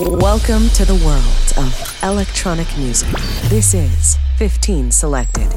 Welcome to the world of electronic music. This is 15 Selected.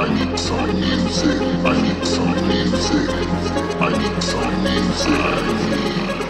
I need some music. I need some music. I need some music.